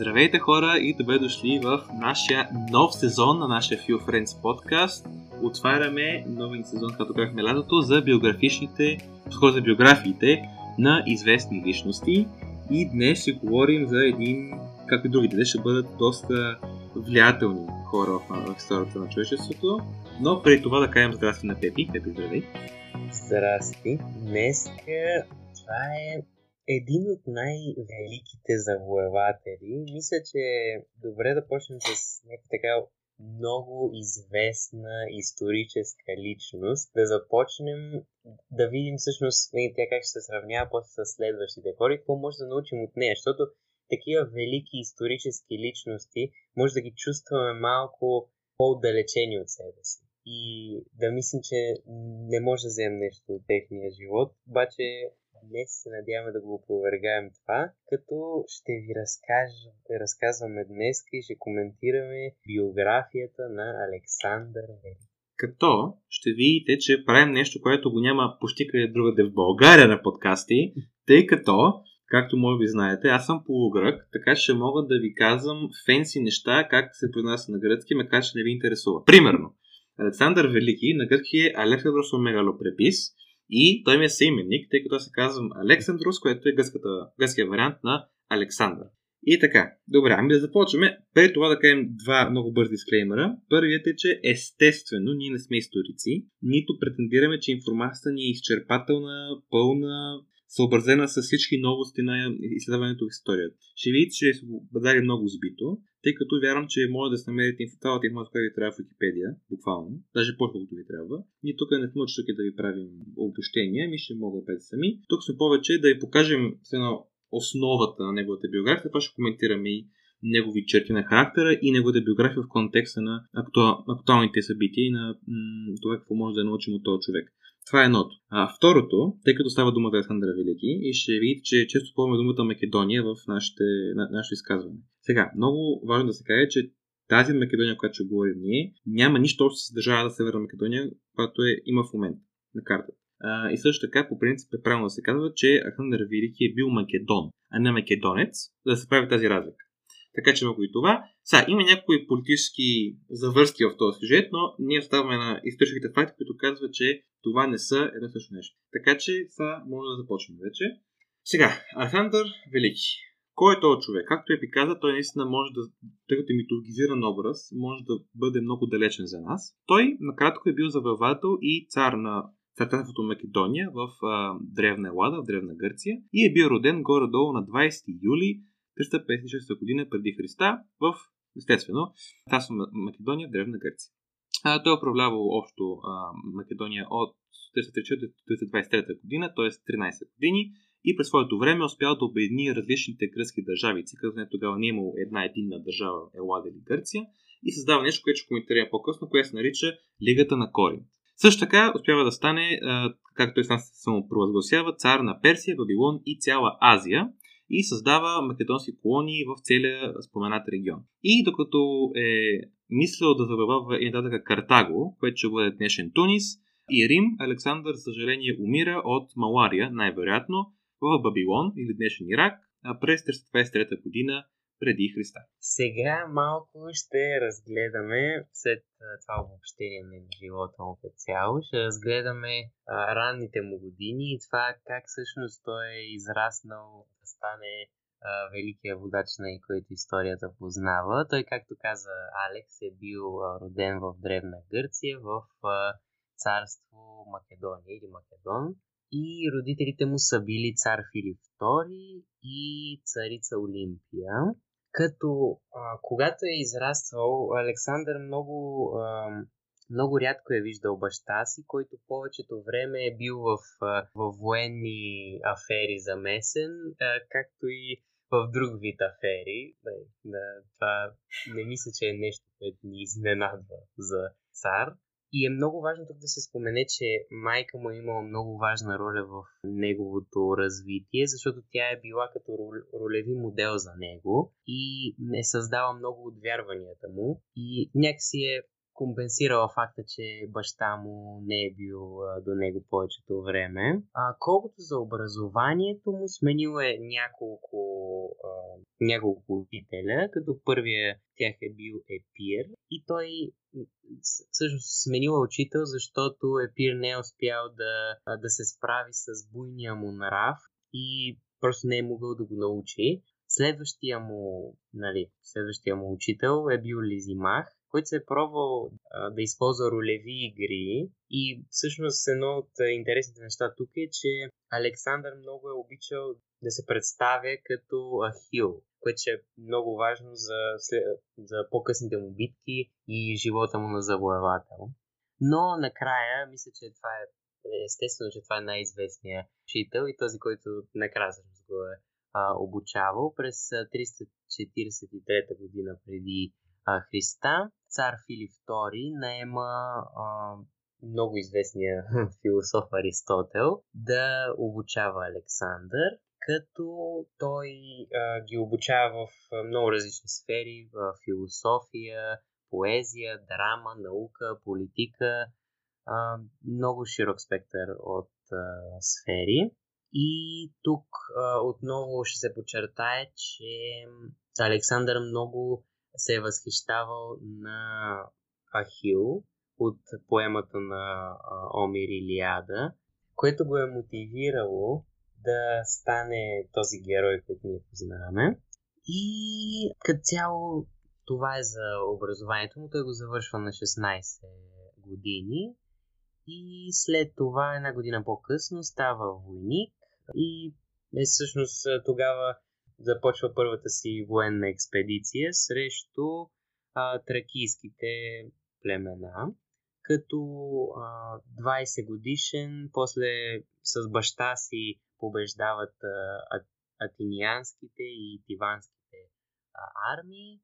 Здравейте хора и добре дошли в нашия нов сезон на нашия Few Friends подкаст. Отваряме новия сезон, като казахме лятото, за биографичните, за биографиите на известни личности. И днес ще говорим за един, както и другите, ще бъдат доста влиятелни хора в, историята на човечеството. Но преди това да кажем здрасти на Пепи. Пепи, здравей! Здрасти! Днес това е един от най-великите завоеватели. Мисля, че е добре да почнем с някаква така много известна историческа личност, да започнем да видим всъщност нали, тя как ще се сравнява после с следващите хора и какво може да научим от нея, защото такива велики исторически личности може да ги чувстваме малко по-отдалечени от себе си. И да мислим, че не може да вземем нещо от техния живот, обаче Днес се надяваме да го опровергаем това, като ще ви разкажем, разказваме днес и ще коментираме биографията на Александър Велик. Като ще видите, че правим нещо, което го няма почти къде другаде в България на подкасти, тъй като Както може би знаете, аз съм полугрък, така че мога да ви казвам фенси неща, как се произнася на гръцки, макар че не ви интересува. Примерно, Александър Велики на гръцки е Александрос Мегалопрепис, и той ми е съименник, тъй като се казвам Александрус, което е гъската, гъския вариант на Александър. И така, добре, ами да започваме. Преди това да кажем два много бързи дисклеймера. Първият е, че естествено ние не сме историци, нито претендираме, че информацията ни е изчерпателна, пълна, съобразена с всички новости на изследването в историята. Ще видите, че се бъдали много сбито, тъй като вярвам, че може да се намерите цялата информация, която ви трябва в Википедия, буквално, даже по-колкото ви трябва. Ние тук не сме тук да ви правим обобщения, ми ще мога да сами. Тук сме повече да ви покажем с едно основата на неговата биография, това ще коментираме и негови черти на характера и неговата биография в контекста на актуал, актуалните събития и на м- това какво може да научим от този човек. Това е едното. А второто, тъй като става дума за Александър Велики, и ще видите, че често ползваме думата Македония в нашите, на, нашето изказване. Сега, много важно да се каже, че тази Македония, която ще говорим ние, няма нищо общо с държавата Северна Македония, която е, има в момента на картата. И също така, по принцип е правилно да се казва, че Александър Велики е бил македон, а не македонец, за да се прави тази разлика. Така че много и това. Сега, има някои политически завърски в този сюжет, но ние оставаме на историческите факти, които казват, че това не са едно също нещо. Така че сега може да започнем вече. Сега, Александър Велики. Кой е този човек? Както Епи каза, той наистина може да, тъй като е митологизиран образ, може да бъде много далечен за нас. Той накратко е бил завоевател и цар на Царството Македония в а, Древна Елада, в Древна Гърция и е бил роден горе-долу на 20 юли 356 година преди Христа в, естествено, Тасо Македония, Древна Гърция. А, той е управлявал общо а, Македония от 323 година, т.е. 13 години и през своето време успял да обедини различните гръцки държавици, като не тогава не е имало една единна държава Елада или Гърция и създава нещо, което ще коментираме по-късно, което се нарича Лигата на Коринт. Също така успява да стане, както той сам се само провъзгласява, цар на Персия, Вавилон и цяла Азия и създава македонски колонии в целия споменат регион. И докато е мислил да завоевава и нататък Картаго, което ще бъде днешен Тунис, и Рим, Александър, за съжаление, умира от малария, най-вероятно, в Бабилон или днешен Ирак, през 323 година преди Христа. Сега малко ще разгледаме, след това обобщение на живота му като цяло, ще разгледаме а, ранните му години и това как всъщност той е израснал да стане а, великия водач, на който историята познава. Той, както каза Алекс, е бил роден в Древна Гърция, в а, царство Македония или Македон. И родителите му са били цар Филип II и царица Олимпия. Като а, когато е израствал, Александър много, а, много рядко е виждал баща си, който повечето време е бил в, в военни афери замесен, а, както и в друг вид афери. Да, да, това не мисля, че е нещо, което ни изненадва за цар. И е много важно тук да се спомене, че майка му е имала много важна роля в неговото развитие, защото тя е била като ролеви модел за него и е създава много от вярванията му. И някакси е компенсирала факта, че баща му не е бил до него повечето време. А, колкото за образованието му, сменил е няколко, а, няколко учителя, като първия тях е бил Епир и той всъщност сменила учител, защото Епир не е успял да, да се справи с буйния му нрав и просто не е могъл да го научи. Следващия му, нали, следващия му учител е бил Лизимах, който се е пробвал да използва ролеви игри и всъщност едно от интересните неща тук е, че Александър много е обичал да се представя като Ахил, което е много важно за, за по-късните му битки и живота му на завоевател. Но накрая, мисля, че това е естествено, че това е най-известният учител и този, който накрая го е а, обучавал през 343 година преди а, Христа. Цар Филип II наема а, много известния философ Аристотел да обучава Александър, като той а, ги обучава в много различни сфери, в философия, поезия, драма, наука, политика, а, много широк спектър от а, сфери. И тук а, отново ще се подчертае, че Александър много се е възхищавал на Ахил от поемата на Омир Илиада, което го е мотивирало да стане този герой, който ние познаваме. И като цяло това е за образованието му. Той го завършва на 16 години и след това една година по-късно става войник и е всъщност тогава започва първата си военна експедиция срещу а, тракийските племена, като а, 20 годишен, после с баща си побеждават а, атинианските и тиванските а, армии.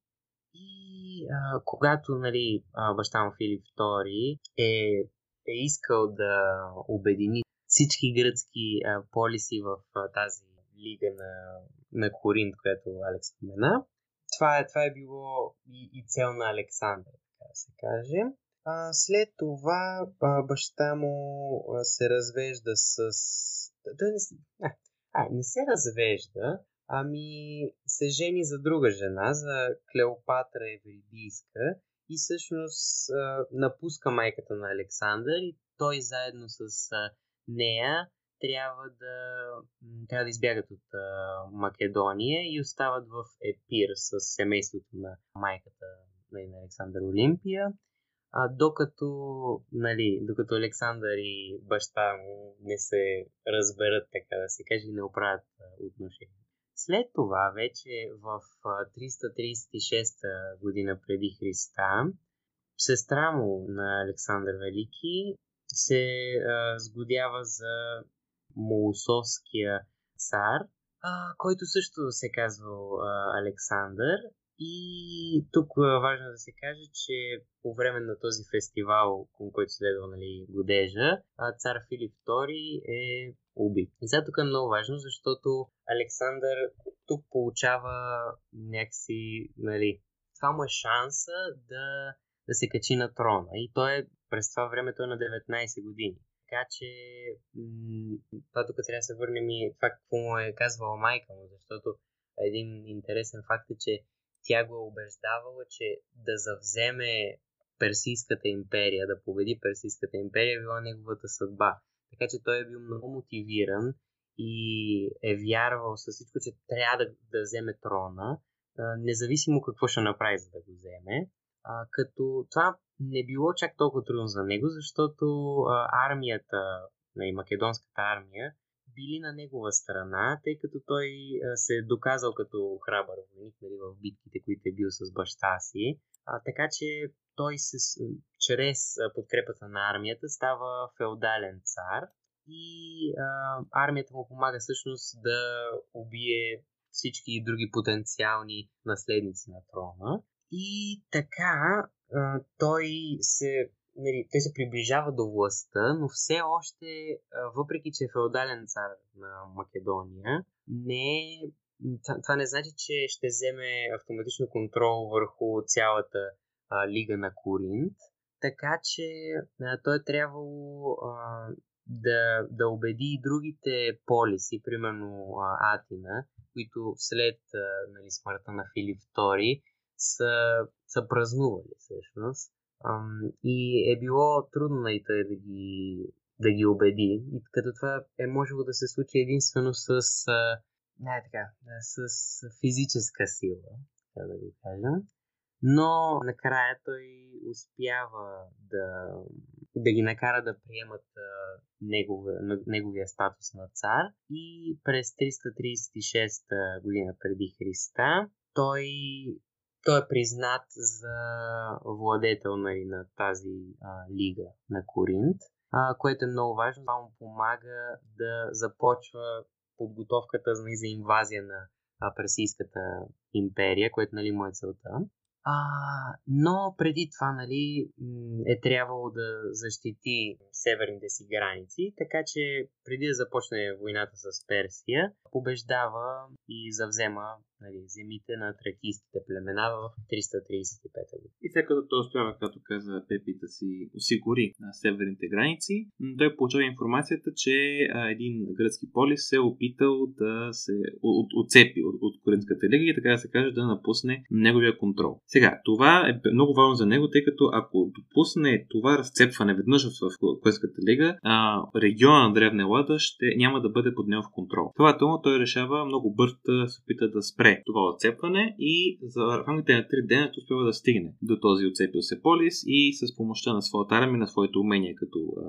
И а, когато нали, баща му Филип II е, е искал да обедини всички гръцки а, полиси в а, тази лига на, на Коринт, която Алекс спомена. Това е, това е било и, и цел на Александър, така да се каже. А, след това а, баща му а, се развежда с... Той не, а, а, не се развежда, ами се жени за друга жена, за Клеопатра Евридийска и всъщност а, напуска майката на Александър и той заедно с а, нея трябва да, трябва да избягат от а, Македония и остават в Епир с семейството на майката нали, на Александър Олимпия. А, докато, нали, докато Александър и баща му не се разберат, така да се каже, и не оправят отношения. След това, вече в 336 година преди Христа, сестра му на Александър Велики се а, сгодява за Молосовския цар, а, който също се казва Александър. И тук е важно да се каже, че по време на този фестивал, към който следва нали, годежа, цар Филип II е убит. И сега тук е много важно, защото Александър тук получава някакси, нали, това му е шанса да, да се качи на трона. И той е, през това време той е на 19 години. Така че това тук трябва да се върнем и това какво му е казвала майка му, защото един интересен факт е, че тя го е убеждавала, че да завземе Персийската империя, да победи Персийската империя е била неговата съдба. Така че той е бил много мотивиран и е вярвал със всичко, че трябва да, да вземе трона, независимо какво ще направи, за да го вземе. А, като това не било чак толкова трудно за него, защото а, армията, на македонската армия, били на негова страна, тъй като той а, се е доказал като храбър войник нали, в битките, които е бил с баща си. А, така че той се, чрез подкрепата на армията става феодален цар и а, армията му помага всъщност да убие всички други потенциални наследници на трона. И така, той се нали, той се приближава до властта, но все още, въпреки че е феодален цар на Македония, не е това не значи, че ще вземе автоматично контрол върху цялата а, лига на Коринт, така че а, той е трябвало а, да, да убеди и другите полиси, примерно а, Атина, които след а, нали, смъртта на Филип II са, са празнували всъщност. И е било трудно и нали, той да ги, да ги убеди. И като това е можело да се случи единствено с, не, така, с физическа сила, така да го кажем но накрая той успява да, да ги накара да приемат а, неговия, неговия статус на цар и през 336 година преди Христа той, той е признат за владетел нали, на тази а, лига на Коринт, а, което е много важно. Това му помага да започва подготовката нали, за инвазия на Персийската империя, което нали, му е целта. А, но преди това, нали, е трябвало да защити северните си граници, така че преди да започне войната с Персия, побеждава и завзема нали, земите на тракийските племена в 335 година. И след като той успява, както каза Пепи, да си осигури на северните граници, той получава информацията, че един гръцки полис се е опитал да се отцепи от, от Коринската лига и така да се каже да напусне неговия контрол. Сега, това е много важно за него, тъй като ако допусне това разцепване веднъж в Коринската лига, региона на Древна Лада ще няма да бъде под негов контрол. Това тому той решава много бързо да се опита да спре това отцепване и за рамките на 3 дена успява да стигне до този отцепил се полис и с помощта на своята армия, на своите умения като а,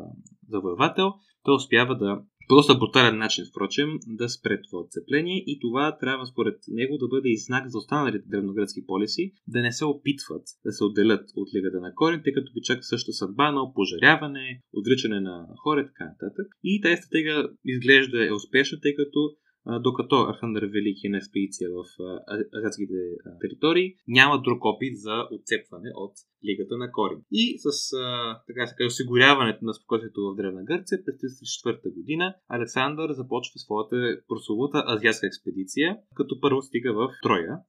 завоевател, той успява да по доста брутален начин, впрочем, да спре това отцепление и това трябва според него да бъде и знак за останалите древногръцки полиси да не се опитват да се отделят от лигата на Корин, тъй като ги чака същата съдба на пожаряване, отричане на хора и така нататък. И тази стратегия изглежда е успешна, тъй като докато Архандър Велики на експедиция в азиатските територии, няма друг опит за отцепване от Лигата на Корин. И с така се каже, осигуряването на спокойствието в Древна Гърция през 1934 година Александър започва своята прословута азиатска експедиция, като първо стига в Троя,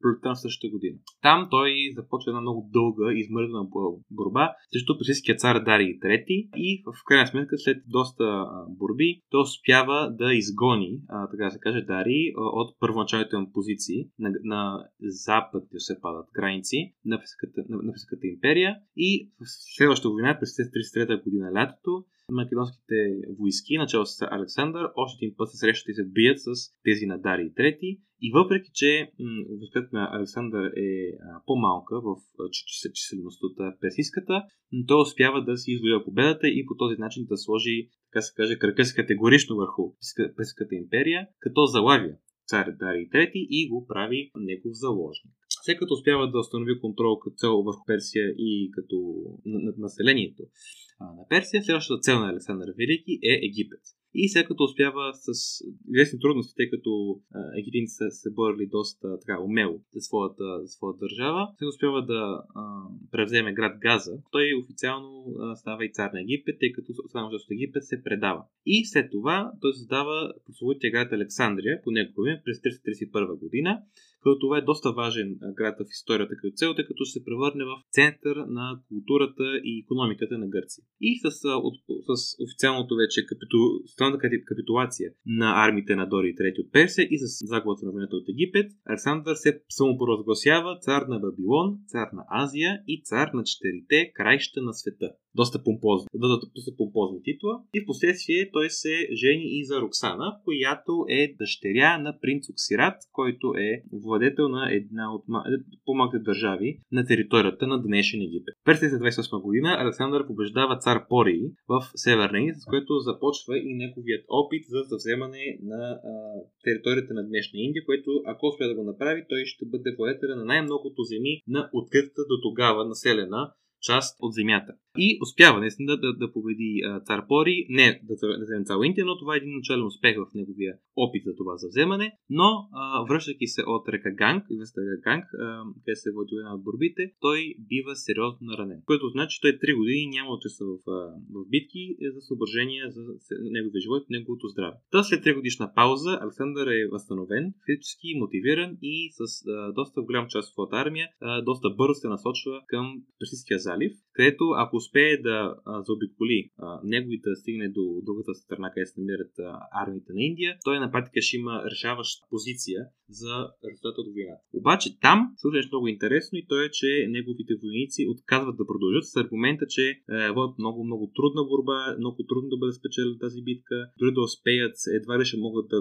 пролетта на същата година. Там той започва една много дълга, измързана борба срещу персийския цар Дарий III и в крайна сметка след доста борби той успява да изгони, така да се каже, Дарий от първоначалните му позиции на, на запад, се падат граници на на Римската империя и в следващата война през 1933 година лятото македонските войски, начало с Александър, още един път се срещат и се бият с тези на Дарий III. И въпреки, че възпитът на Александър е по-малка в численност от персийската, той успява да си извоюва победата и по този начин да сложи, така се каже, кръка си категорично върху персийската империя, като залавя цар Дарий III и го прави негов заложник. След като успява да установи контрол като цел върху Персия и като населението на Персия, следващата цел на Александър Велики е Египет. И след като успява с известни трудности, тъй като египтяните са се борили доста така умело за своята, за своята държава, се успява да а, превземе град Газа. Той официално а, става и цар на Египет, тъй като само част от Египет се предава. И след това той създава прословутия град Александрия по негово име през 331 година, като това е доста важен град в историята като цел, тъй като се превърне в център на културата и економиката на Гърция. И с, от, с официалното вече капиту, странната капитулация на армите на Дори III от Персия и с загубата на войната от Египет, Александър се самопровъзгласява цар на Бабилон, цар на Азия и цар на четирите краища на света доста помпозна, доста помпозна титла. И в последствие той се жени и за Роксана, която е дъщеря на принц Оксират, който е владетел на една от по-малките държави на територията на днешен Египет. През 1928 година Александър побеждава цар Пории в Северна с което започва и неговият опит за завземане на а, територията на днешна Индия, което ако успее да го направи, той ще бъде владетел на най-многото земи на откритата до тогава населена част от земята. И успява наистина да, да, да победи а, цар Пори, не да, да вземе цяла Индия, но това е един начален успех в неговия опит за това завземане. Но, а, връщайки се от река Ганг, река Ганг, къде се е води една от борбите, той бива сериозно наранен. Което значи, че той 3 години няма участва в, в битки за съображения за неговия живот и неговото здраве. Та след 3 годишна пауза Александър е възстановен, физически мотивиран и с а, доста голям част от своята армия а, доста бързо се насочва към Персийския залив, където ако успее да а, заобиколи а, неговите да стигне до другата страна, където се намират а, армиите на Индия, той на практика ще има решаваща позиция за резултата от войната. Обаче там случва нещо много интересно и то е, че неговите войници отказват да продължат с аргумента, че е, водят много, много трудна борба, много трудно да бъде спечелена тази битка, дори да успеят, едва ли ще могат да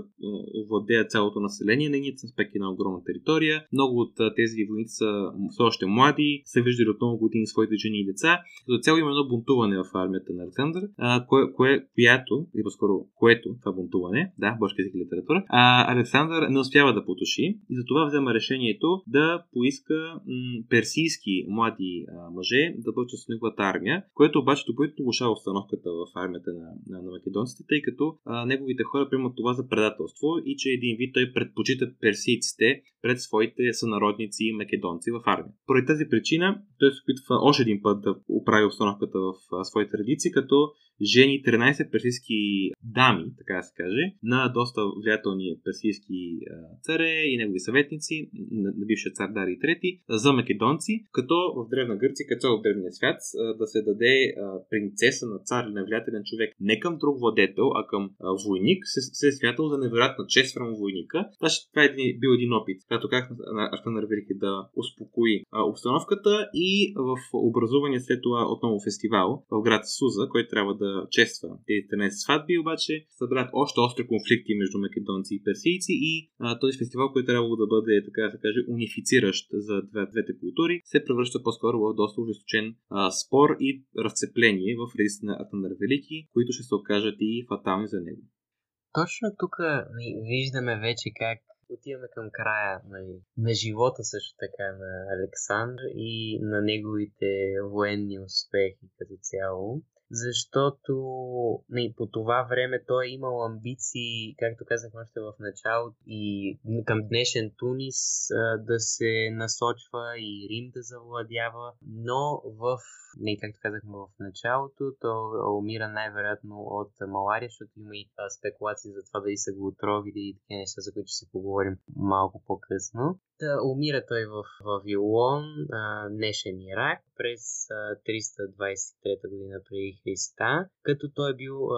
овладеят цялото население на Индия, аспекти на огромна територия. Много от тези войници са все още млади, са виждали от много години своите жени и деца. Като цяло има едно бунтуване в армията на Александър, кое, кое, която, или по-скоро което, това бунтуване, да, бършка език литература, а, Александър не успява да потуши и затова взема решението да поиска м- персийски млади а, мъже да бъдат с неговата армия, което обаче допълнително влушава установката в армията на, на, на македонците, тъй като а, неговите хора приемат това за предателство и че един вид той предпочита персийците пред своите сънародници и македонци в армия. Поради тази причина той се опитва още един път да оправи установката в своите редици, като жени 13 персийски дами, така да се каже, на доста влиятелни персийски царе и негови съветници, на, бившия цар Дарий III, за македонци, като в Древна Гърция, като в Древния свят, да се даде принцеса на цар или на влиятелен човек не към друг владетел, а към войник, се, се е смятал за невероятна чест спрямо войника. Това е бил един опит, като как Арканър Велики да успокои обстановката и в образувания след това отново фестивал в град Суза, който трябва да чества тези 13 сватби, обаче събрат още остри конфликти между македонци и персийци и а, този фестивал, който трябва да бъде, така да се каже, унифициращ за двете култури, се превръща по-скоро в доста ожесточен а, спор и разцепление в редиците на Атанар Велики, които ще се окажат и фатални за него. Точно тук виждаме вече как отиваме към края нали, на живота също така на Александър и на неговите военни успехи като цяло защото не, по това време той е имал амбиции, както казах още в началото, и към днешен Тунис да се насочва и Рим да завладява, но в не, както казахме в началото, то умира най-вероятно от малария, защото има и спекулации за това дали са го отровили и такива неща, за които ще си поговорим малко по-късно. Умира той в Вавилон, днешен Ирак, през а, 323 година преди Христа, като той е бил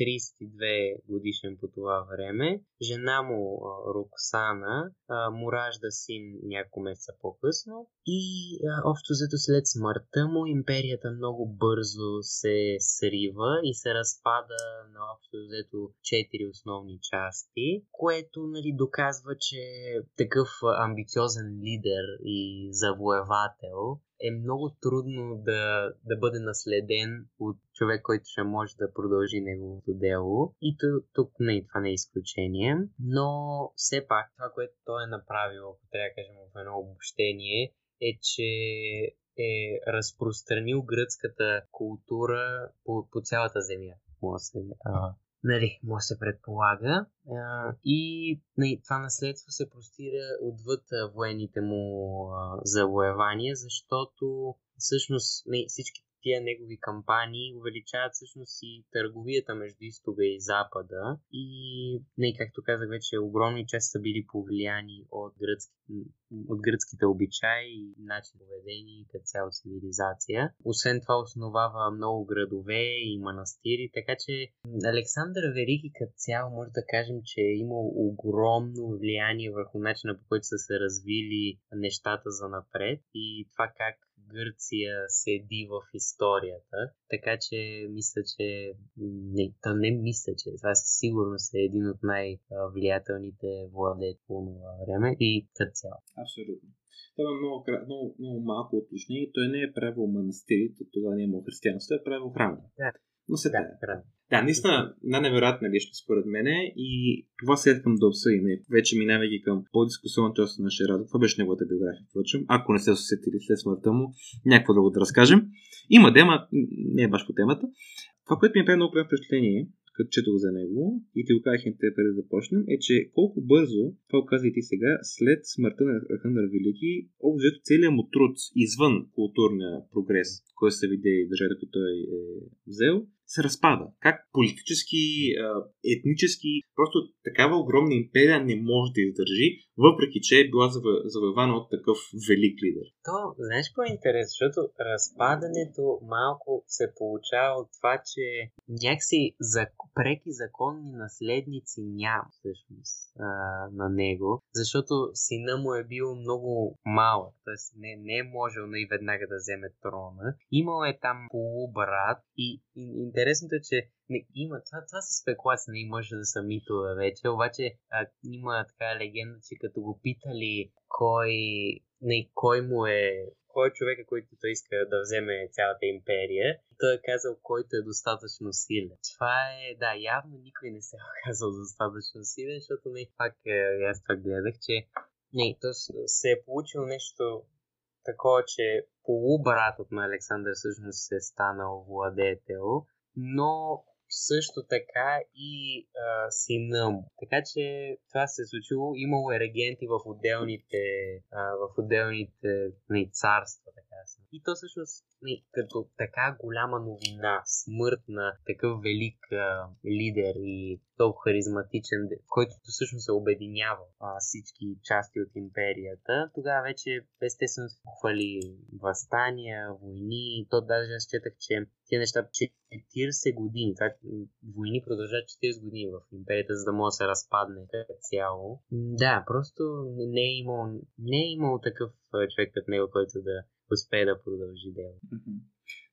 32 годишен по това време. Жена му, Роксана, му ражда син няколко месеца по-късно и общо взето след смъртта му империята много бързо се срива и се разпада на общо взето четири основни части, което нали, доказва, че такъв амбициозен лидер и завоевател е много трудно да, да бъде наследен от човек, който ще може да продължи неговото дело. И тук не, това не е изключение. Но все пак това, което той е направил, ако трябва да кажем в едно обобщение, е, че е разпространил гръцката култура по, по цялата земя. Може се а, нали, може се предполага. И нали, това наследство се простира отвъд военните му завоевания, защото всъщност нали, всички тия негови кампании увеличават всъщност и търговията между изтога и запада и не, както казах вече, огромни части са били повлияни от, гръцки, от гръцките обичаи и начин поведение като цяло цивилизация. Освен това основава много градове и манастири, така че Александър Велики като цяло може да кажем, че е имал огромно влияние върху начина по който са се развили нещата за напред и това как Гърция седи в историята. Така че мисля, че не, то не мисля, че това със сигурност е един от най-влиятелните владетели по това време и като цяло. Абсолютно. Това е много, много, много малко уточнение. Той не е правил манастири, тогава не е имал християнство, е правил храма. Да. Но се да, да. Да, наистина, най-невероятна личност според мене и това след към да обсъдим, вече минавайки към по-дискусионната част на нашия разговор. Това беше неговата биография, впрочем. Ако не се усетили след смъртта му, някакво друго да разкажем. Има дема, не е баш по темата. Това, което ми е много голямо впечатление, като четох за него и ти го казах те преди да започнем, е, че колко бързо, това каза и ти сега, след смъртта на Архангел Велики, общо целият му труд извън културния прогрес, който се види и държавата, който той е взел, се разпада. Как политически, етнически, просто такава огромна империя не може да издържи, въпреки че е била завоевана от такъв велик лидер. То, знаеш какво е интересно? Защото разпадането малко се получава от това, че някакси за преки законни наследници няма всъщност а, на него, защото сина му е бил много малък, т.е. Не, не е можел и веднага да вземе трона. Имал е там полубрат и, и интересното е, че не, има, това, това са спекулации, не може да са митове вече, обаче а, има така легенда, че като го питали кой, не, кой му е кой е човека, който той иска да вземе цялата империя. Той е казал, който е достатъчно силен. Това е, да, явно никой не се е казал достатъчно силен, защото не пак е, аз това гледах, че не, то се е получило нещо такова, че полубратът на Александър всъщност е станал владетел, но също така и а, сина му. Така че това се е случило. Имало е регенти в отделните, а, в отделните нали, царства, така се. И то всъщност като така голяма новина, смърт на такъв велик а, лидер и толкова харизматичен, който всъщност се обединява а, всички части от империята, тогава вече естествено се хвали възстания, войни. То даже аз четах, че тези неща 40 години, това войни продължават 40 години в империята, за да може да се разпадне цяло. Да, просто не е имал, не е имал такъв човек като него, който да успее да продължи дело.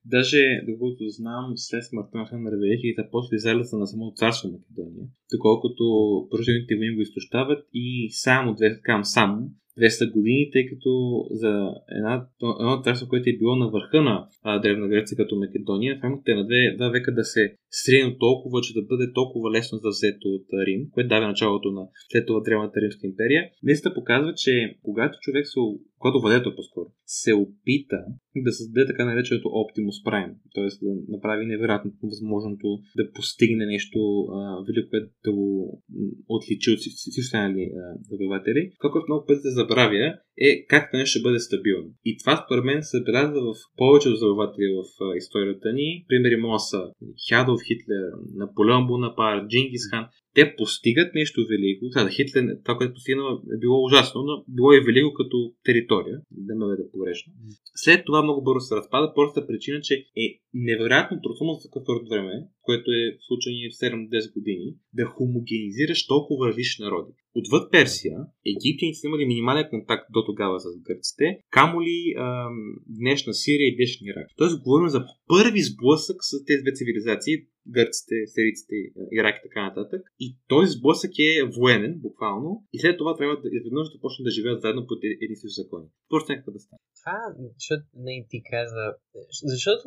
Даже, доколкото знам, след смъртта на Ханна Великите, после изляза на само царство Македония, доколкото продължителните войни го изтощават и само, кам, само 200 години, тъй като за една, едно царство, което е било на върха на Древна Греция като Македония, в рамките на две, два века да се стрина толкова, че да бъде толкова лесно за взето от Рим, което даде началото на след това Древната Римска империя, наистина показва, че когато човек се когато владето по-скоро, се опита да създаде така нареченото Optimus Prime, т.е. да направи невероятното възможното да постигне нещо а, велико, да го отличи от всички останали завоеватели. Това, което много пъти се забравя, е как това нещо ще бъде стабилно. И това според мен се забелязва в повечето завоеватели в а, историята ни. Примери може са Хядов Хитлер, Наполеон Бонапарт, Джингис Хан те постигат нещо велико. Сега, Хитлер, това, което постигнал е било ужасно, но било и велико като територия, да ме веда погрешно. След това много бързо се разпада, простата причина, че е невероятно трудно за такъв време, което е в случай в 7-10 години, да хомогенизираш толкова различни народи. Отвъд Персия, египтяните са имали минимален контакт до тогава с гърците, камо ли ам, днешна Сирия и днешния Ирак. Тоест говорим за първи сблъсък с тези две цивилизации, гърците, сирийците, Ирак и така нататък. И този сблъсък е военен, буквално, и след това трябва да изведнъж да почнат да живеят заедно под едни си закони. Просто някакъв да стане. Това, защото не ти каза, защото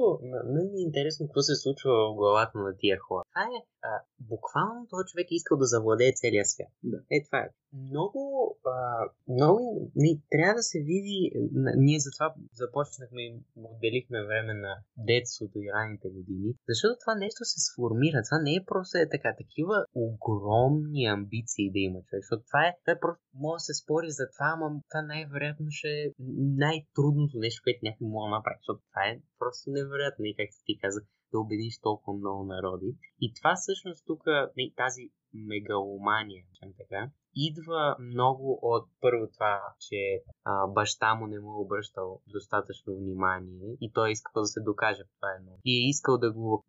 мен ми е интересно какво се случва в главата на тия хора. Това е а, буквално този човек е искал да завладее целия свят. Да. Е, това е. Много, а, много не, трябва да се види, ние затова започнахме и отделихме време на детството и ранните години, защото това нещо се сформира. Това не е просто е така. Такива огромни амбиции да има човек, защото това е, това е просто, може да се спори за това, ама това най-вероятно ще е най-трудното нещо, което някой може да направи, защото това е просто невероятно и как ти каза, да убедиш толкова много народи. И това всъщност тук, тази мегаломания, така, идва много от първо това, че а, баща му не му е обръщал достатъчно внимание и той е искал да се докаже в това едно. И е искал да го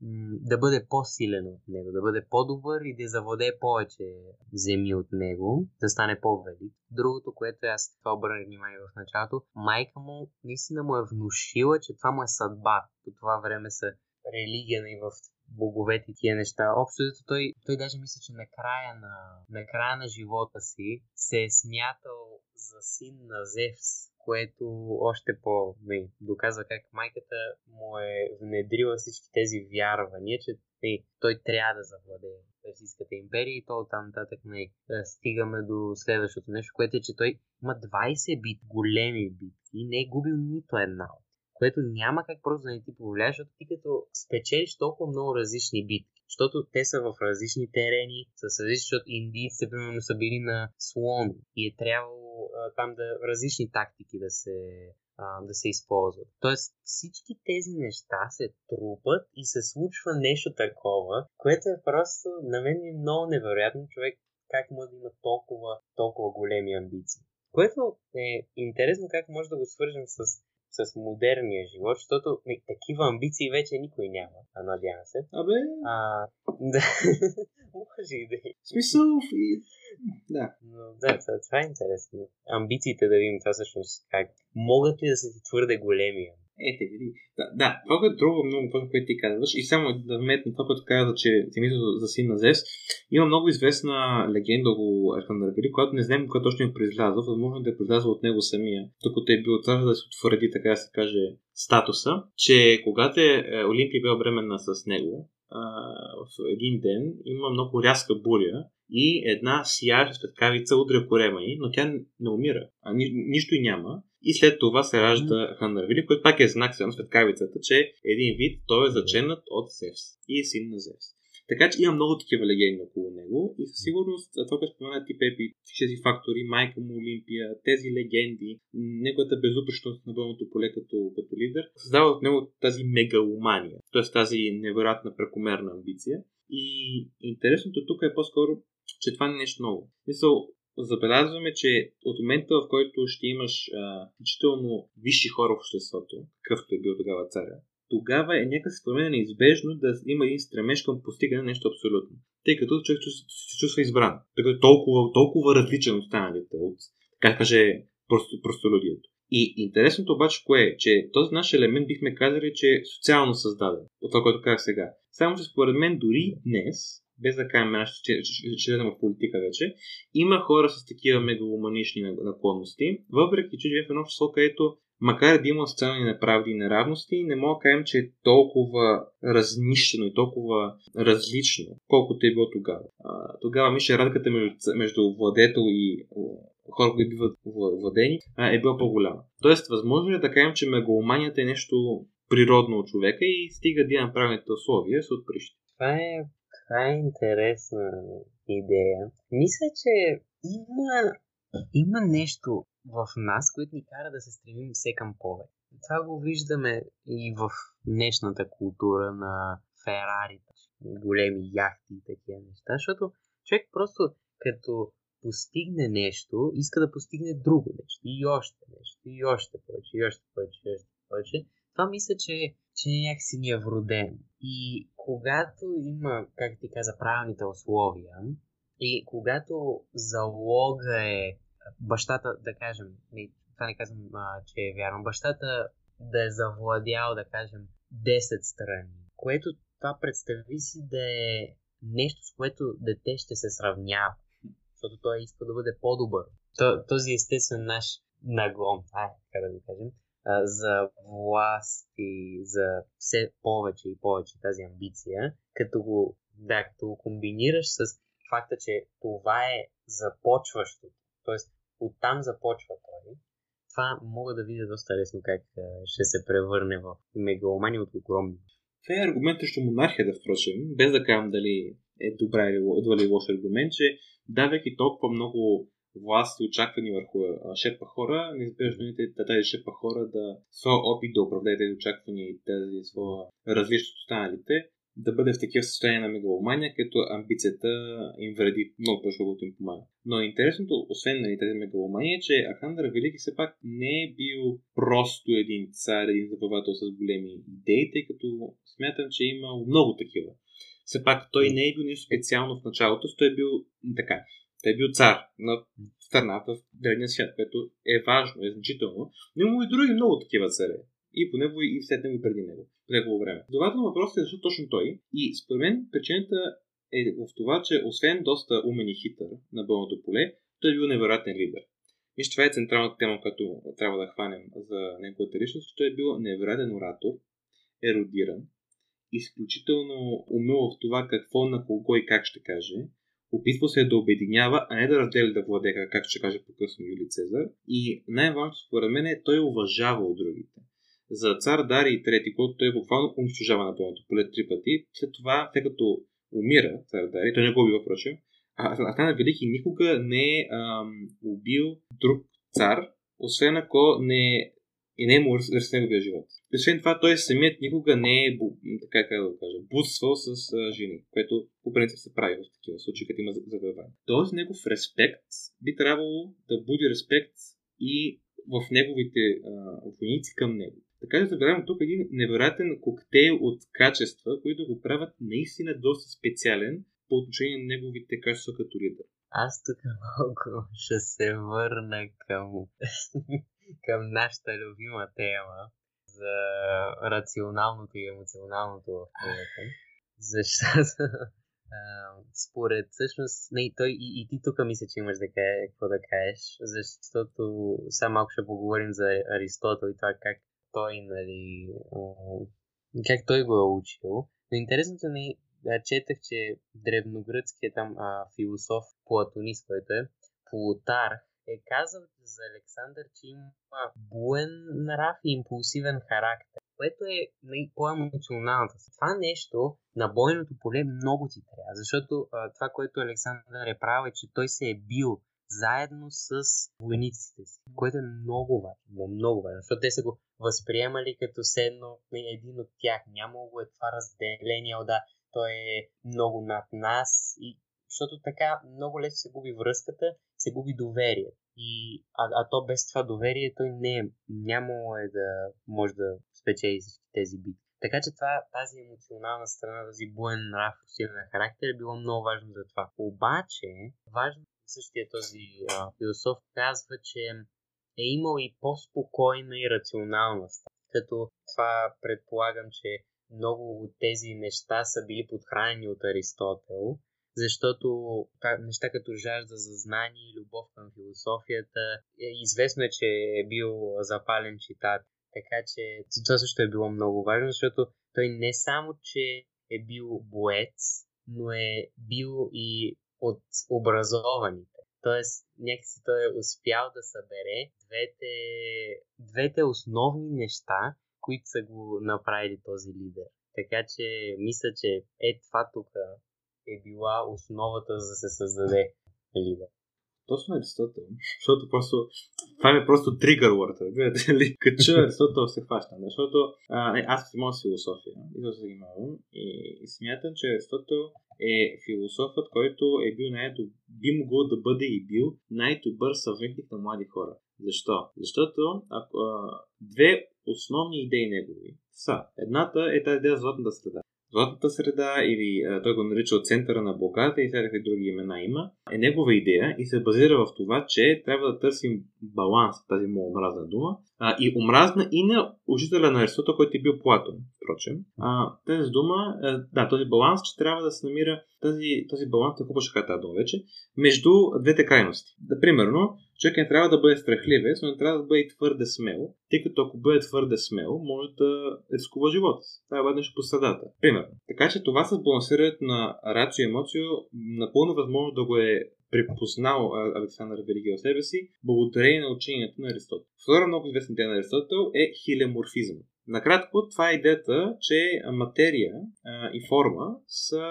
да бъде по-силен от него, да бъде по-добър и да завладее повече земи от него, да стане по-велик. Другото, което аз това обърнах внимание в началото, майка му наистина му е внушила, че това му е съдба. По това време са религия и в боговете и тия неща. Общо той, той даже мисля, че на края на, на края на живота си се е смятал за син на Зевс, което още по не, доказва как майката му е внедрила всички тези вярвания, че не, той трябва да завладее Персийската империя и то там нататък не, стигаме до следващото нещо, което е, че той има 20 бит, големи битки и не е губил нито една от което няма как просто да не ти повлияе, защото ти като спечелиш толкова много различни битки, защото те са в различни терени, с различни, защото индийците, примерно, са били на слон и е трябвало а, там да различни тактики да се а, да се използват. Тоест всички тези неща се трупат и се случва нещо такова, което е просто на мен е много невероятно човек как може да има толкова, толкова големи амбиции. Което е интересно как може да го свържем с с модерния живот, защото не, такива амбиции вече никой няма, а надявам се. Абе... А, да, може и да е. Смисъл... И... Да. Но, да, това, това е интересно. Амбициите да видим това всъщност как. Могат ли да са ти твърде големи? Ете, види. Да, да, това е друго много това, което ти казваш. И само да вметна това, което каза, че мисля за син на Зевс. Има много известна легенда около Архандър Вели, която не знаем кога точно е произлязла. Възможно да е произлязла от него самия, докато е бил това да се утвърди, така да се каже, статуса, че когато е, е Олимпия била бременна с него, в един ден има много рязка буря и една сияща светкавица удря корема й, но тя не умира, а ни, нищо и няма. И след това се ражда Ханарвили, който пак е знак на светкавицата, че един вид той е заченат от Зевс и е син на Зевс. Така че има много такива легенди около него и със сигурност това, което спомена ти Пепи, тези фактори, майка му Олимпия, тези легенди, неговата безупречност на бъдното поле като, като лидер, създава от него тази мегаломания, т.е. тази невероятна прекомерна амбиция. И интересното тук е по-скоро, че това не е нещо ново. Мисъл, забелязваме, че от момента, в който ще имаш включително висши хора в обществото, какъвто е бил тогава царя, тогава е някак според мен неизбежно да има един стремеж към постигане на нещо абсолютно. Тъй като човек се чувства избран. Като е толкова, толкова различен останалите, от, как каже, просто, простолюдието. И интересното обаче кое е, че този наш елемент бихме казали, че е социално създаден, от това, което казах сега. Само, че според мен дори днес, без да кажем нашите ще в политика вече, има хора с такива мегаломанични наклонности, въпреки че живеем в едно общество, където макар да има социални неправди и неравности, не мога да кажем, че е толкова разнищено и толкова различно, колкото е било тогава. А, тогава мисля, разликата между, между владетел и хора, които биват владени, е била по-голяма. Тоест, възможно е да кажем, че мегаломанията е нещо природно от човека и стига да има правилните условия, се отприщи. Това е, това е интересна идея. Мисля, че има, има нещо в нас, което ни кара да се стремим все към повече. Това го виждаме и в днешната култура на Ферарите, големи яхти и такива неща, защото човек просто като постигне нещо, иска да постигне друго нещо и още нещо, и още повече, и още повече, и още повече. Това мисля, че, че някакси ни е вроден. И когато има, как ти каза, правилните условия, и когато залога е бащата, да кажем, не, това не казвам, а, че е вярно, бащата да е завладял, да кажем, 10 страни, което това представи си да е нещо, с което дете ще се сравнява, защото той иска да бъде по-добър. Този естествен наш наглон, ай, как да го кажем, за власт и за все повече и повече тази амбиция, като го, да, като го комбинираш с факта, че това е започващото. Тоест, оттам започва той. Това мога да видя доста лесно как ще се превърне в мегаломания от огромни. Това е аргумент срещу монархията, впрочем, без да казвам дали е добра или, дали лош аргумент, че давайки толкова много власт и очаквани върху шепа хора, неизбежно е тази шепа хора да своя опит да оправдае тези очаквания и тази своя различност от останалите, да бъде в такива състояния на мегаломания, като амбицията им вреди много по колкото им помага. Но интересното, освен на нали, тези мегаломания, е, че Ахандър Велики все пак не е бил просто един цар, един забавател с големи идеи, тъй като смятам, че е имал много такива. Все пак той не е бил нещо специално в началото, той е бил така. Той е бил цар на страната в древния свят, което е важно, е значително. Но има и други много такива царе и по него и след него и преди него, по негово време. Следователно въпросът е защо точно той. И според мен причината е в това, че освен доста умен и хитър на бълното поле, той е бил невероятен лидер. Мисля, това е централната тема, която трябва да хванем за неговата личност. Той е бил невероятен оратор, еродиран, изключително умел в това какво на кого и как ще каже. Опитва се да обединява, а не да разделя да владее, как ще каже по-късно Юли Цезар. И най-важното според мен е, той уважава от другите за цар Дарий III, който той буквално унищожава на пълното поле три пъти. След това, тъй като умира цар Дарий, той не го убива, впрочем, а Атана Велики никога не е ам, убил друг цар, освен ако не и не е му с неговия живот. И освен това, той самият никога не е, така как да го кажа, бутствал с а, жени, което по принцип се прави в такива случаи, като има завоевание. Този негов респект би трябвало да буди респект и в неговите а, войници към него. Така да забравям тук един невероятен коктейл от качества, които го правят наистина доста специален по отношение на неговите качества като лидер. Аз тук малко ще се върна към, към нашата любима тема за рационалното и емоционалното в книгата. Защото според всъщност, не, той и, и ти тук мисля, че имаш да кае, какво да кажеш, защото сега малко ще поговорим за Аристотел и това как той, нали, как той го е учил. Но интересното не четах, че древногръцкият там а, философ, платонист, който е, Плутарх, е казал за Александър, че има буен нрав и импулсивен характер, което е нали, по-емоционалната. Това нещо на бойното поле много ти трябва, защото а, това, което Александър е правил е, че той се е бил заедно с войниците си, което е много важно, много важно, защото те са го възприемали като седно един от тях. Нямало го е това разделение, да, той е много над нас, и, защото така много лесно се губи връзката, се губи доверие. И, а, а то без това доверие той не е, нямало е да може да спечели всички тези битки. Така че това, тази емоционална страна, тази буен нрав, усилен характер е било много важно за това. Обаче, важно същия този а, философ казва, че е имал и по-спокойна и рационална страна. Като това предполагам, че много от тези неща са били подхранени от Аристотел, защото неща като жажда за знание любов към философията, е, известно е, че е бил запален читател. Така че това също е било много важно, защото той не само, че е бил боец, но е бил и от образованите. Тоест, някакси той е успял да събере двете, двете основни неща, които са го направили този лидер. Така че мисля, че е това тук е била основата за да се създаде лидер. Точно е Аристотел, защото просто това е просто тригър word, разбирате ли? Като чуя Аристотел се хващам, защото а, не, аз с философия и се занимавам и, и смятам, че Аристотел е философът, който е бил най би могъл да бъде и бил най-добър съветник на млади хора. Защо? Защото ако, а, две основни идеи негови са. Едната е тази идея за златната среда. Златната среда, или той го нарича от центъра на богата и всякакви други имена има, е негова идея и се базира в това, че трябва да търсим баланс, тази му омразна дума, а, и омразна и на учителя на Аристотел, който е бил Платон, впрочем. А, тази дума, а, да, този баланс, че трябва да се намира тази, този баланс, какво ще кажа дума вече, между двете крайности. Да, примерно, човек не трябва да бъде страхливец, но не трябва да бъде твърде смел, тъй като ако бъде твърде смел, може да рискува живота си. Това е бъде по средата. Примерно. Така че това с балансирането на рацио и емоцио напълно възможно да го е припознал Александър Велики в себе си, благодарение на учението на Аристотел. Втора много известна идея на Аристотел е хилеморфизъм. Накратко, това е идеята, че материя а, и форма са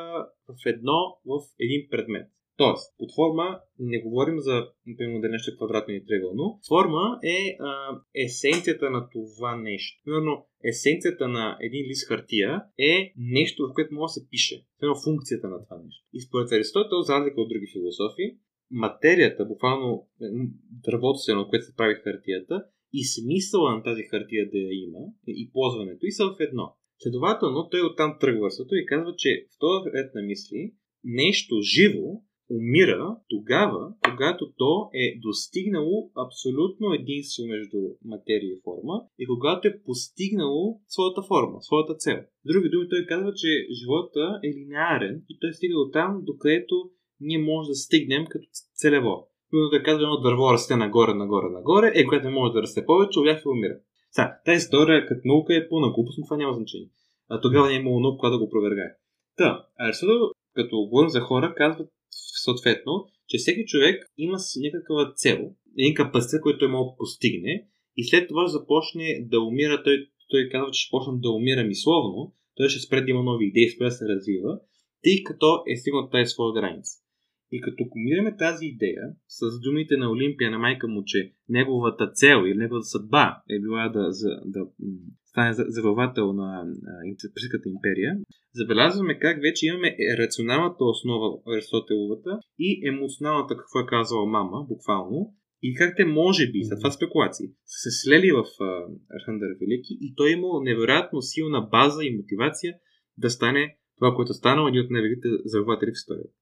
в едно в един предмет. Тоест, под форма не говорим за, например, да е нещо квадратно или триъгълно. Форма е а, есенцията на това нещо. Примерно, есенцията на един лист хартия е нещо, в което може да се пише. Примерно, функцията на това нещо. И според Аристотел, за разлика от други философи, материята, буквално дървото се, на което се прави хартията, и смисъла на тази хартия да я има, и ползването, и са в едно. Следователно, той оттам тръгва и казва, че в този ред на мисли нещо живо умира тогава, когато то е достигнало абсолютно единство между материя и форма и когато е постигнало своята форма, своята цел. С други думи, той казва, че живота е линеарен и той стига до там, докъдето ние може да стигнем като целево. Да казваме едно дърво расте нагоре, нагоре, нагоре, е, което не може да расте повече, увях и умира. Сега, тази история като наука е пълна глупост, но това няма значение. А тогава не е имало наука, да го провергае. Та, Аристотел, като говорим за хора, казват съответно, че всеки човек има някаква цел, един капацитет, който той може да постигне и след това започне да умира, той, той казва, че ще почне да умира мисловно, той ще спре да има нови идеи, спре да се развива, тъй като е стигнал тази своя граница. И като комбинираме тази идея с думите на Олимпия на майка му, че неговата цел или неговата съдба е била да, за, да стане завоевател на Персийската империя, забелязваме как вече имаме рационалната основа Аристотеловата и емоционалната, какво е казала мама, буквално, и как те може би, след това спекулации, са се слели в Архандър Велики и той е имал невероятно силна база и мотивация да стане това, което е станало един от най-великите завоеватели в историята.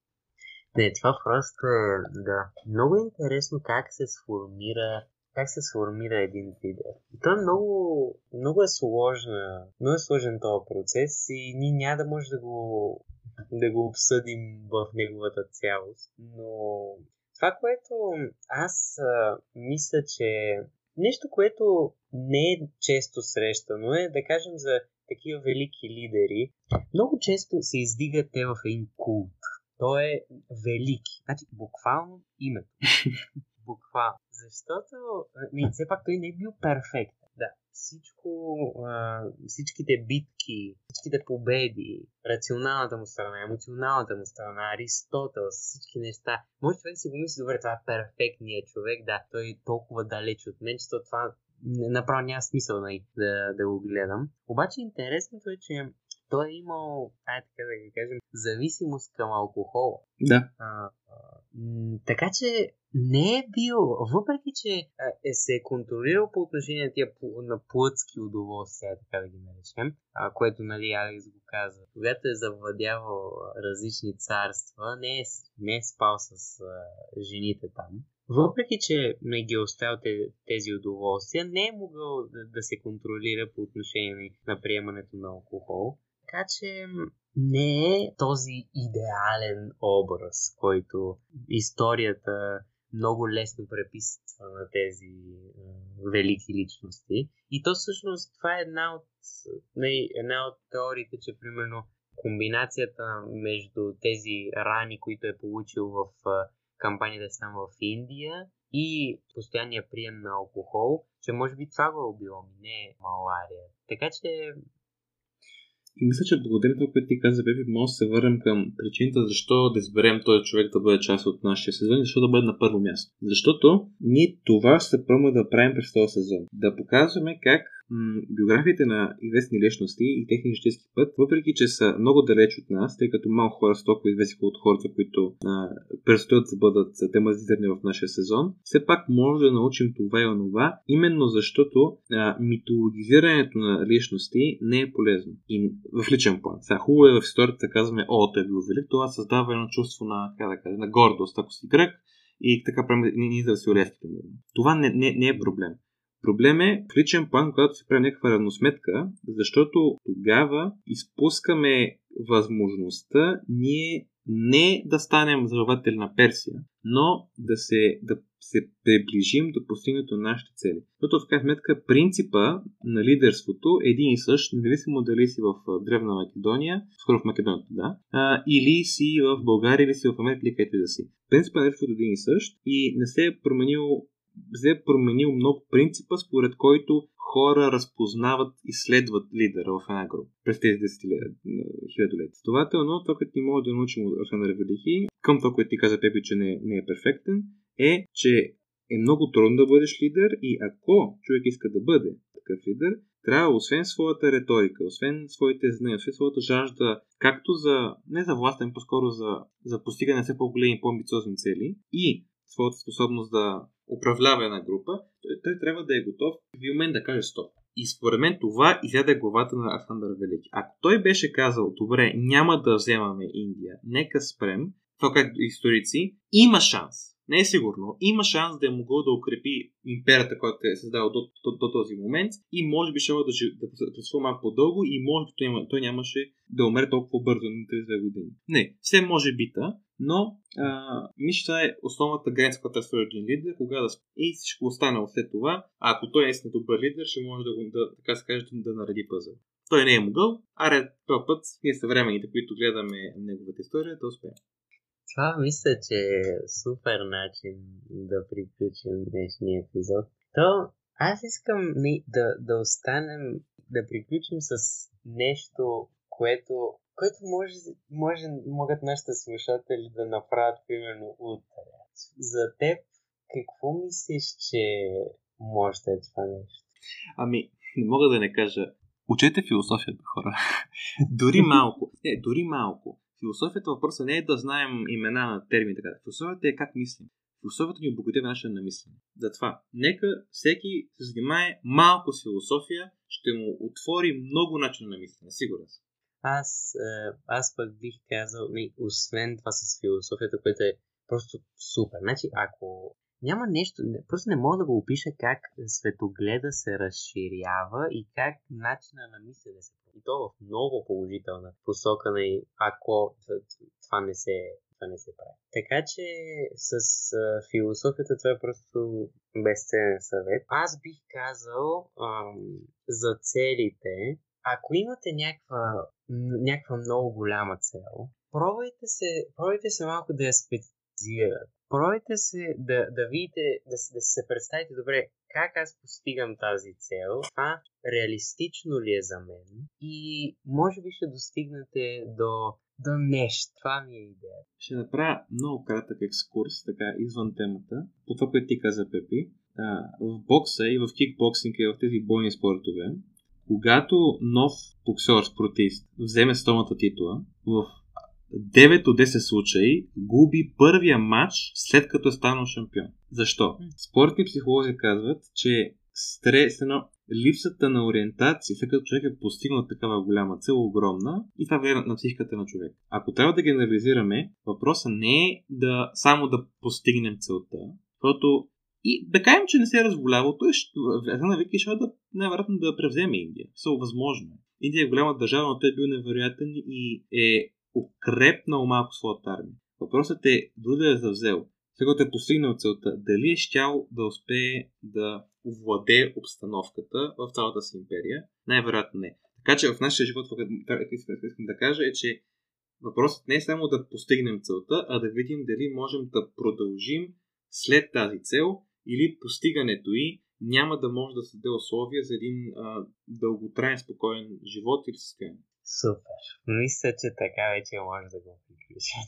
Не, това просто е, да. Много интересно как се сформира как се сформира един лидер. Той е много, много е сложна, много е сложен този процес и ние няма да може да го, да го обсъдим в неговата цялост. Но това, което аз а, мисля, че нещо, което не е често срещано е, да кажем за такива велики лидери, много често се издигат те в един култ. Той е велики. Значи, буквално името. буквално. Защото, не, все пак той не е бил перфектен. Да, всичко, а, всичките битки, всичките победи, рационалната му страна, емоционалната му страна, Аристотел, всички неща. Може човек си го мисли, добре, това е перфектният човек, да, той е толкова далеч от мен, че това направо няма смисъл да, да, да го гледам. Обаче интересното е, че той е имал, ай така да ги кажем, зависимост към алкохола. Да. А, а, така че не е бил, въпреки че е се е контролирал по отношение на тия на плътски удоволствия, така да ги наречем, а, което нали Алекс го каза. Когато е завладявал различни царства, не е, не е спал с а, жените там. Въпреки, че не ги е оставил тези удоволствия, не е могъл да, да се контролира по отношение на приемането на алкохол. Така че не е този идеален образ, който историята много лесно преписва на тези а, велики личности. И то всъщност това е една от, не, една от теориите, че примерно комбинацията между тези рани, които е получил в а, кампанията там в Индия и постоянния прием на алкохол, че може би това го е убило, не малария. Така че и мисля, че благодаря това, което ти каза, Беби, може да се върнем към причината защо да изберем този човек да бъде част от нашия сезон и защо да бъде на първо място. Защото ние това ще пробваме да правим през този сезон. Да показваме как м- биографиите на известни личности и техния житейски път, въпреки че са много далеч от нас, тъй като малко хора са толкова известни от хората, които предстоят да бъдат тематизирани в нашия сезон, все пак може да научим това и онова, именно защото а, митологизирането на личности не е полезно. И в личен план. Сега хубаво е в историята казваме, о, той е бил велик, това създава едно чувство на, как да кажа, на гордост, ако си грък, и така ние да си олести, Това не, не, не е проблем. Проблем е в личен план, когато се прави някаква равносметка, защото тогава изпускаме възможността ние не да станем завоеватели на Персия, но да се, да се приближим до постигането на нашите цели. Защото в крайна сметка принципа на лидерството е един и същ, независимо дали си в Древна Македония, скоро в Македония, да, а, или си в България, или си в Америка, или където да си. Принципа на лидерството е един и същ и не се е променил се е променил много принципа, според който хора разпознават и следват лидера в една група през тези хилядолетия. Следователно, това, което ни може да научим от Арсена Велики, към това, което ти каза Пепи, че не, не е перфектен, е, че е много трудно да бъдеш лидер и ако човек иска да бъде такъв лидер, трябва освен своята риторика, освен своите знания, освен своята жажда, както за, не за власт, ами по-скоро за, за постигане на все по-големи по-амбициозни цели и своята способност да управлява една група, той, той трябва да е готов в момент да каже стоп. И според мен това изяде главата на Александър Велики. Ако той беше казал, добре, няма да вземаме Индия, нека спрем, това как историци, има шанс. Не е сигурно. Има шанс да е могъл да укрепи империята, която е създала до, до, до този момент и може би ще да, да, да малко по-дълго и може би той, той нямаше да умре толкова бързо на 32 години. Не, все може бита, но а, мисля, това е основната граница, която е един лидер, кога да и всичко останало след това, а ако той е наистина добър лидер, ще може да, да така се каже, да нареди пъзъл. Той не е могъл, а ред този път ние съвременните, които гледаме неговата история, да успеем. Това мисля, че е супер начин да приключим днешния епизод. То аз искам да, да останем, да приключим с нещо, което което може, може, могат нашите слушатели да направят примерно утре. За теб, какво мислиш, че може да е това нещо? Ами, не мога да не кажа. Учете философията, хора. дори малко. Не, дори малко. Философията въпроса не е да знаем имена на термини. Така. Философията е как мислим. Философията ни обогатява начина на мислене. Затова, нека всеки се занимае малко с философия, ще му отвори много начина на мислене, сигурен съм. Аз, аз пък бих казал, не, освен това с философията, което е просто супер. Значи, ако няма нещо, не, просто не мога да го опиша как светогледа се разширява и как начина на мислене се и то в много положителна посока, на ако това не се не се прави. Така че с а, философията това е просто безценен съвет. Аз бих казал ам, за целите, ако имате някаква, някаква много голяма цел, пробвайте се, пробвайте се малко да я специализирате. Пробвайте се да, да видите, да, да се представите добре как аз постигам тази цел, това реалистично ли е за мен и може би ще достигнете до, до нещо. Това ми е идея. Ще направя много кратък екскурс, така извън темата, по това, което ти каза, Пепи. А, в бокса и в кикбоксинга и в тези бойни спортове, когато нов боксер, спортист, вземе стомата титла, в 9 от 10 случаи губи първия матч след като е станал шампион. Защо? Спортни психолози казват, че стрес, едно, липсата на ориентация, след като човек е постигнал такава голяма цел, огромна, и това влияе на психиката на човек. Ако трябва да генерализираме, въпросът не е да само да постигнем целта, защото и да кажем, че не се е разболявал, той ще, на Вики ще да най-вероятно да превземе Индия. Все възможно. Индия е голяма държава, но той е бил невероятен и е укрепнал малко своята армия. Въпросът е, дори да е завзел, сега е постигнал целта, дали е щял да успее да овладее обстановката в цялата си империя? Най-вероятно не. Така че в нашия живот, искам да кажа, е, че въпросът не е само да постигнем целта, а да видим дали можем да продължим след тази цел или постигането й няма да може да създаде условия за един а, дълготраен, спокоен живот или състояние. Супер. Мисля, че така вече може да го приключим.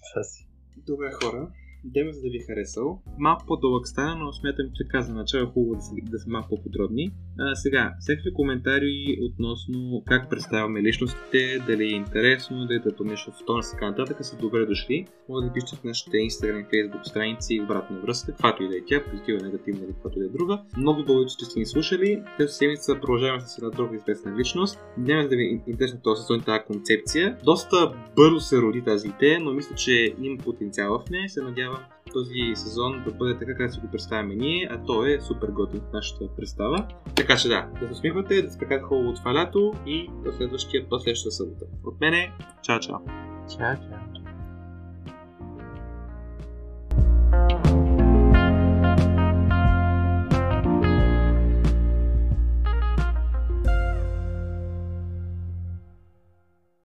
Добре, хора. Идеме за да ви е харесал. Малко по-дълъг стана, но смятам, че каза начало е хубаво да, са, да са малко по-подробни. А, сега, всеки коментари относно как представяме личностите, дали е интересно, дали да помеш в тон и така нататък, са добре дошли. Може да пишете в нашите Instagram и Facebook страници обратна връзка, каквато и да е тя, позитивна, негативна или каквато и да е друга. Много благодаря, че сте ни слушали. Тази седмица продължаваме с една друга известна личност. Няма да ви е интересна този сезон тази концепция. Доста бързо се роди тази идея, но мисля, че има потенциал в нея. Се надявам този сезон да бъде така, както си го представяме ние, а то е супер готин в нашата представа. Така че да, да се усмивате, да спекате хубаво от това лято и до следващия път, следващата събота. От мене, чао-чао! Чао-чао!